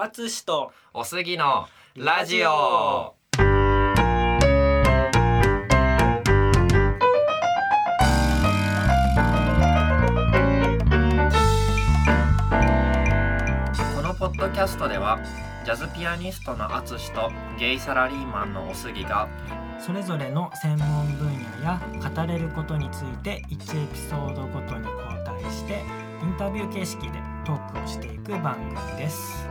あつしとおすぎのラジオこのポッドキャストではジャズピアニストのあつしとゲイサラリーマンのおすぎがそれぞれの専門分野や語れることについて1エピソードごとに交代してインタビュー形式でトークをしていく番組です。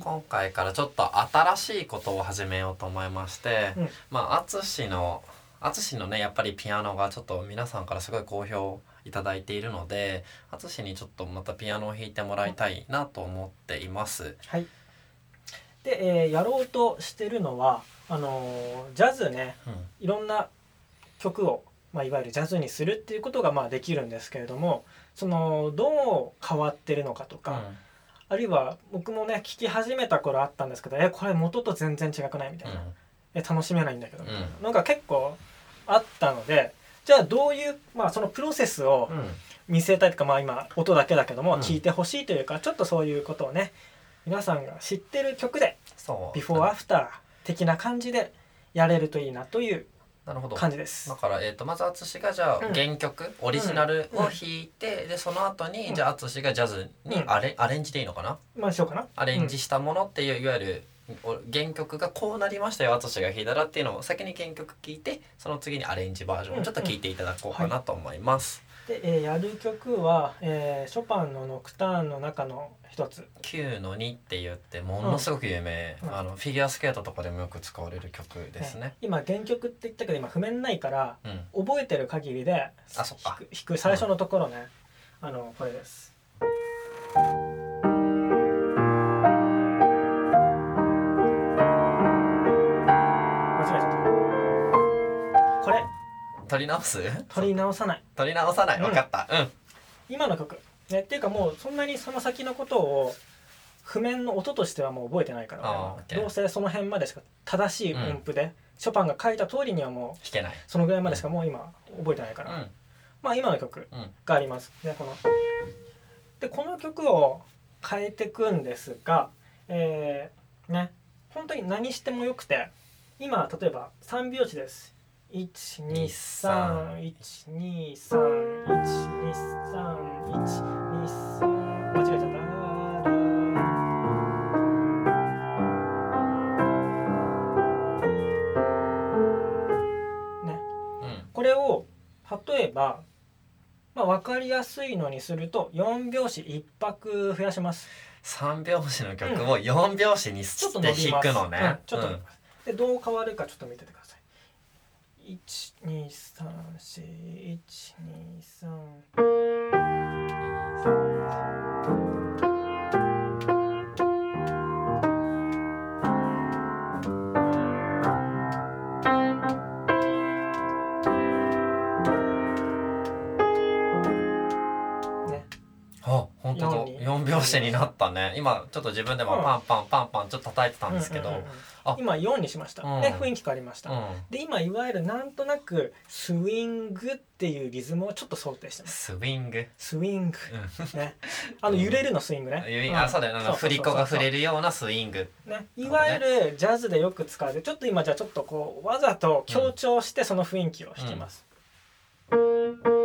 今回からちょっと新しいことを始めようと思いまして、うん。まあ淳の淳のねやっぱりピアノがちょっと皆さんからすごい好評いただいているので淳にちょっとまたピアノを弾いてもらいたいなと思っています。はい。で、えーやろうとしてるのはあのージャズねうんいろんな曲を、まあ、いわゆるジャズにするっていうことがまあできるんですけれどもそのどう変わってるのかとか、あるいは僕もね聞き始めた頃あったんですけどえこれ元と全然違くないみたいな、え楽しめないんだけど、うん。なんか結構あったのでじゃあどういう、まあ、そのプロセスをうん。うん見せたいとか、まあ、今音だけだけども、うん。聞いてほしいというかちょっとそういうことをね皆さんが知ってる曲でそう。ビフォーアフター的な感じでやれるといいなというなるほど。感じです。だ。から、えー、とまず淳がじゃあうん。原曲、オリジナルを弾いて、でその後に、うん。じゃあ淳がジャズにうん。アレ,、アレンジでいいのかな？まあしようかな。アレンジしたものっていう、いわゆるお原曲がこうなりましたよ淳が弾いたらっていうのを先に原曲聴いてその次にアレンジバージョンをちょっと聴いていただこうかなと思います。で、えーやる曲は、えーショパンのノクターンの中の一つ。9の2って言ってものすごく有名、うんあのフィギュアスケートとかでもよく使われる曲ですね。今原曲って言ったけど今譜面ないからうん、覚えてる限りで弾く最初のところね、あのこれです。取り直す？取り直さない。取り直さない？うん。分かった。うん。今の曲。ね、っていうかもうそんなにその先のことを譜面の音としてはもう覚えてないからあー俺は。OK どうせその辺までしか正しい音符で、ショパンが書いた通りにはもう弾けない。そのぐらいまでしかもう今覚えてないから、うん。まあ今の曲うん。があります。でこの。でこの曲を変えていくんですが、えー、ね本当に何してもよくて今例えば3拍子です。1 2 3 1 2 3 1 2 3 1 2 3間違えちゃった。ねうんこれを例えば、まあ、分かりやすいのにすると4拍子1拍増やします3拍子の曲を4拍子にちょっとして弾くのね、うんちょっと伸びます、でどう変わるかちょっと見ててください1234123当だ四に。4拍子になったね。今ちょっと自分でもうん。パンパンパンパンちょっと叩いてたんですけど、うんうんうんあ今4にしました、うん。で雰囲気変わりました、うん。で今いわゆるなんとなくスウィングっていうリズムをちょっと想定してます。スイング、スウィング。うん。ね。あの揺れるのスイングね、指あそうだよ。振り子が触れるようなスイング。ね、いわゆるジャズでよく使われるちょっと今じゃあちょっとこうわざと強調してその雰囲気を弾きます、まあ、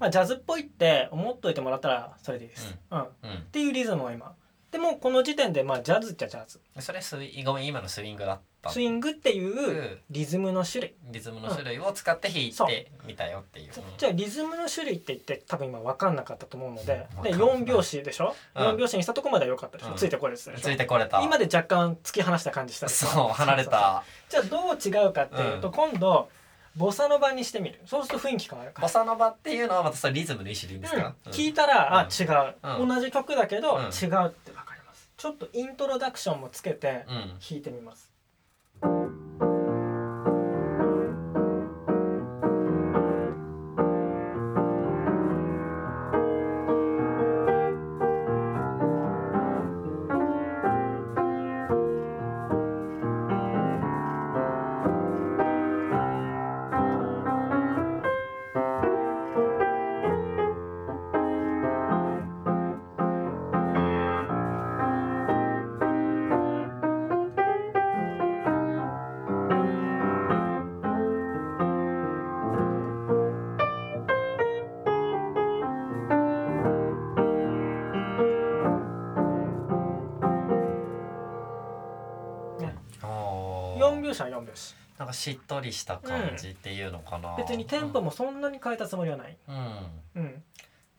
まあ、ジャズっぽいって思っといてもらったらそれでいいです、うん。っうん。ていうリズムを今。でもこの時点でまあジャズっちゃジャズ。それスイごめん今のスイングだった。スイングっていうリズムの種類。リズムの種類を使って弾いてみたよっていう、う。んじゃあリズムの種類って言って多分今分かんなかったと思うのででうん。分かんない4拍子でしょ、うん。4拍子にしたとこまでは良かったでしょ、うん。ついてこれでしょ？ついてこれた。今で若干突き放した感じしたそう離れた。じゃあどう違うかっていうと、うん。今度ボサノバにしてみる。そうすると雰囲気変わるから。ボサノバっていうのはまたそれリズムの一種でいいんですか、うん、聞いたら、あうん。違う、うん。同じ曲だけど、うん。違うって分かります。ちょっとイントロダクションもつけてうん。弾いてみます、4拍子は4拍子。なんかしっとりした感じっていうのかな、別にテンポもそんなに変えたつもりはない、うん、うん、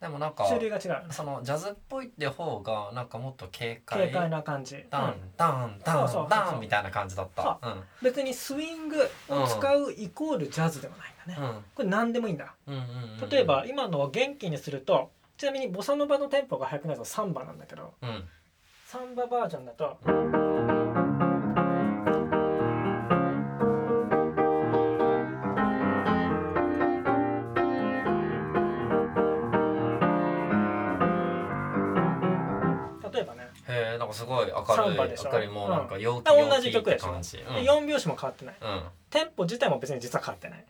でもなんか種類が違う。そのジャズっぽいって方がなんかもっと軽快。軽快な感じ、ダンうんダンダンダンみたいな感じだった。う。ん。別にスイングを使うイコールジャズではないんだね、うん。これ何でもいいんだ。うんうんうん例えば今のを元気にするとちなみにボサノバのテンポが速くなるとサンバなんだけど。うん。サンババージョンだとかすごい明るい明るいもうなんか陽気同じ曲でしょて感じで4拍子も変わってない。うん。テンポ自体も別に実は変わってない。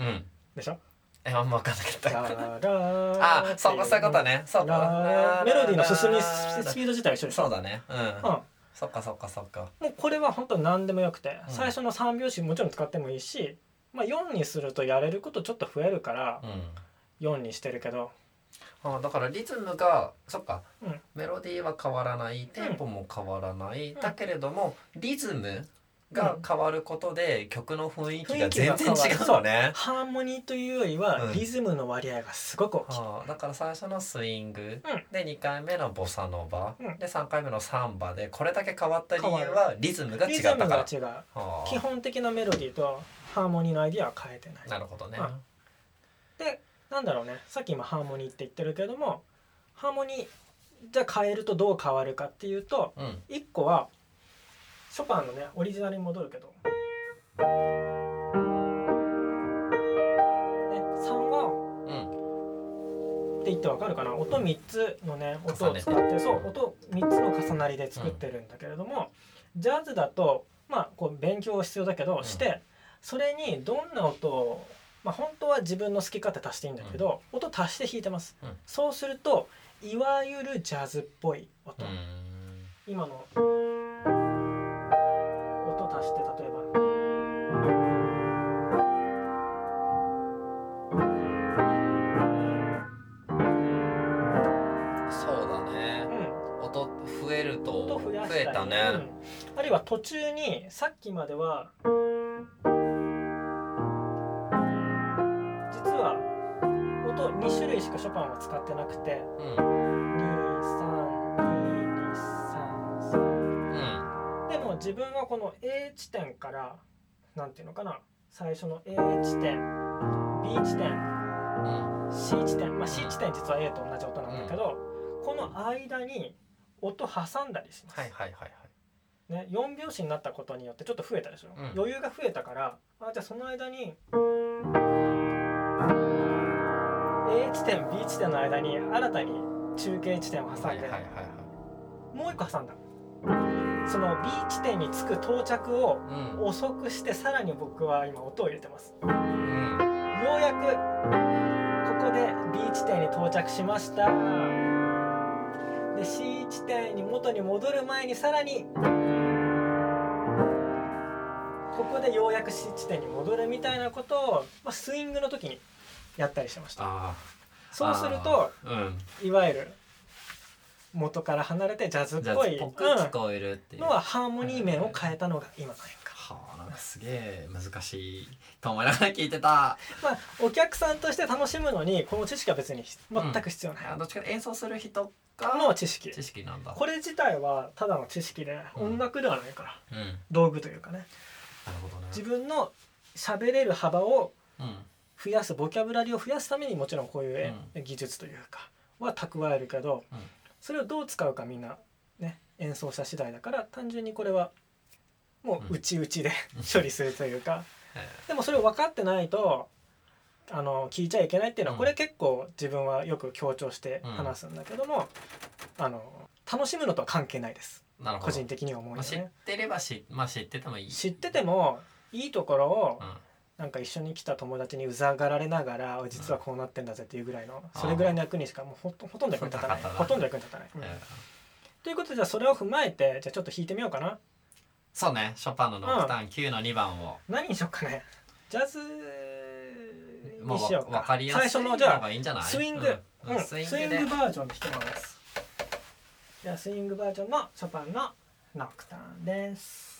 うん。うんでしょ？えあんま分かんなかった。あそうかそういうことね。そう。かラー。メロディーの進みスピード自体は一緒でしょ？そうだね。うん。うん。そっかそっかそっか。もうこれは本当何でもよくて、うん。最初の3拍子もちろん使ってもいいし、まあ、4にするとやれることちょっと増えるからうん。4にしてるけどあだからリズムがそっか、うん。メロディーは変わらないテンポも変わらない、ん。だけれどもリズムが変わることで曲の雰囲気が全然違うのね。ハーモニーというよりはうん。リズムの割合がすごく大きい、はあ、だから最初のスイング、うん。で2回目のボサノバ、うん。で3回目のサンバでこれだけ変わった理由変はリズムが違リズったから。ムが違う。はあ基本的なメロディーとハーモニーのアイディアは変えてない。なるほどね。うん。でなんだろうね。さっき今ハーモニーって言ってるけどもハーモニーじゃあ変えるとどう変わるかっていうとうん。1個はショパンのねオリジナルに戻るけど、ね、3はうんって言ってわかるかな。音3つのね音を使ってそう音3つの重なりで作ってるんだけれども、ジャズだとまあこう勉強必要だけど、ん。してそれにどんな音をまあ本当は自分の好き勝手足していいんだけど、音足して弾いてます、うん。そうするといわゆるジャズっぽい音、うん。今の音足して例えば。そうだね。う。ん。音増えると音増えたね。うん。あるいは途中にさっきまではしかショパンは使ってなくて。うん。23223うんでも自分はこの A 地点からなんていうのかな。最初の A 地点 B 地点うん C 地点。まあ C 地点実は A と同じ音なんだけど、この間に音挟んだりします、はいはいはいはい。ね、4拍子になったことによってちょっと増えたでしょ、うん。余裕が増えたからあじゃあその間に A 地点 B 地点の間に新たに中継地点を挟んで、はいはいはいはい。もう一個挟んだその B 地点に着く到着をうん。遅くしてさらに僕は今音を入れてます。ようん。うやくここで B 地点に到着しました。で C 地点に元に戻る前にさらにここでようやく C 地点に戻るみたいなことを、まあ、スイングの時にやったりしてました。あそうするとあうん。いわゆる元から離れてジャズっぽいズっぽく聞こえるっていう、のはハーモニー面を変えたのが今なんやんか。はあなんかすげえ難しいと思いながら聞いてた。まあお客さんとして楽しむのにこの知識は別に全く必要ない、あどっちか演奏する人がの知識。知識なんだ。これ自体はただの知識でうん。音楽ではないから、うん。なる道具というかね。ほどね。自分の喋れる幅をうん増やすボキャブラリーを増やすためにもちろんこういうえ技術というかは蓄えるけど、うん。それをどう使うかみんなね演奏者次第だから単純にこれはもう内々で処理するというか、えでもそれを分かってないとあの聞いちゃいけないっていうのは、うん。これ結構自分はよく強調して話すんだけども、あの楽しむのとは関係ないです。個人的には思うまあ、知っよね。てればし、まあ、知っててもいい。知っててもいいところをうんなんか一緒に来た友達にうざがられながら実はこうなってんだぜっていうぐらいのそれぐらいの役にしかもうほとほとんど役に立たない。ほとんど役に立たない。うん。ええということでじゃあそれを踏まえてじゃあちょっと弾いてみようかな。そうね。ショパンのノクターン9の2番を、何にしようかね。ジャズにしようか。わかりやすい最初のじゃあがいいんじゃない？スイング、うん。うん。スインスイングでグバージョンで弾きます。じゃあスイングバージョンのショパンのノクターンです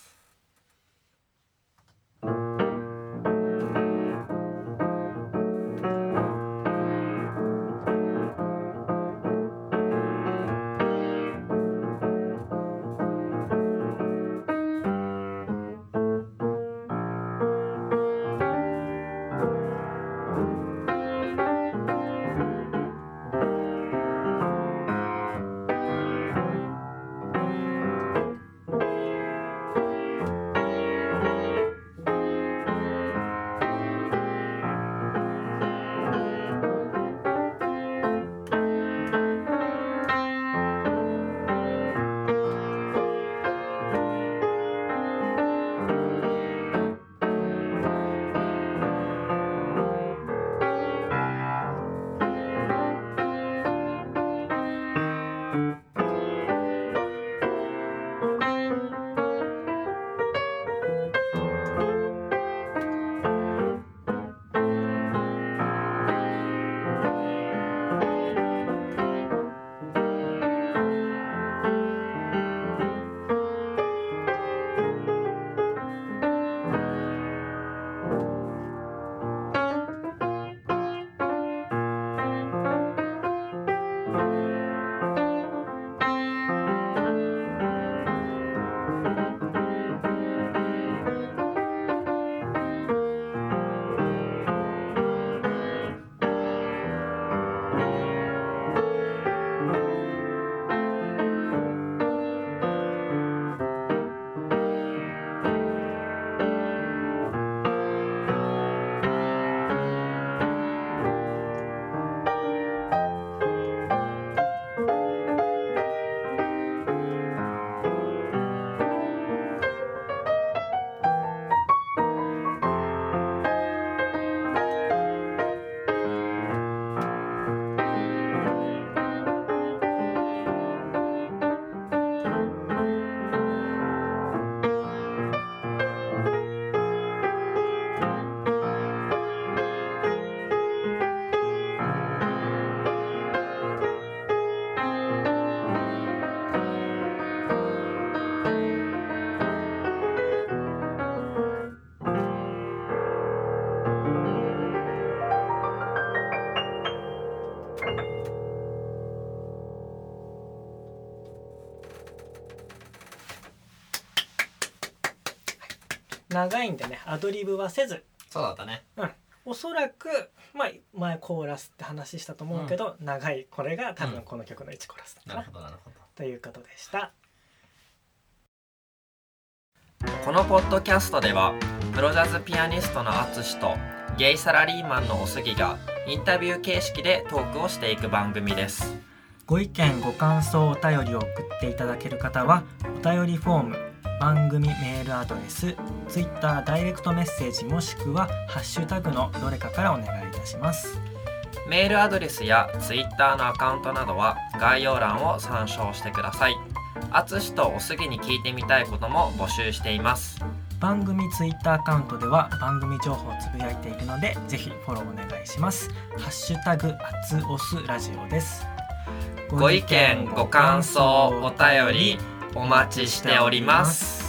長いんでねアドリブはせず。そうだったね。おそらく、まあ、前コーラスって話したと思うけど、長い。これが多分この曲の1コーラスだな。な、るほどなるほど。ということでした。このポッドキャストではプロジャズピアニストの ATSUSHI とゲイサラリーマンのおすぎがインタビュー形式でトークをしていく番組です。ご意見ご感想お便りを送っていただける方はお便りフォーム番組メールアドレス Twitter ダイレクトメッセージもしくはハッシュタグのどれかからお願いいたします。メールアドレスや Twitter のアカウントなどは概要欄を参照してください。ATSUSHI とおすぎに聞いてみたいことも募集しています。番組 Twitter アカウントでは番組情報をつぶやいているのでぜひフォローお願いします。ハッシュタグアツオスラジオです。ご意見ご感想お便りお待ちしております。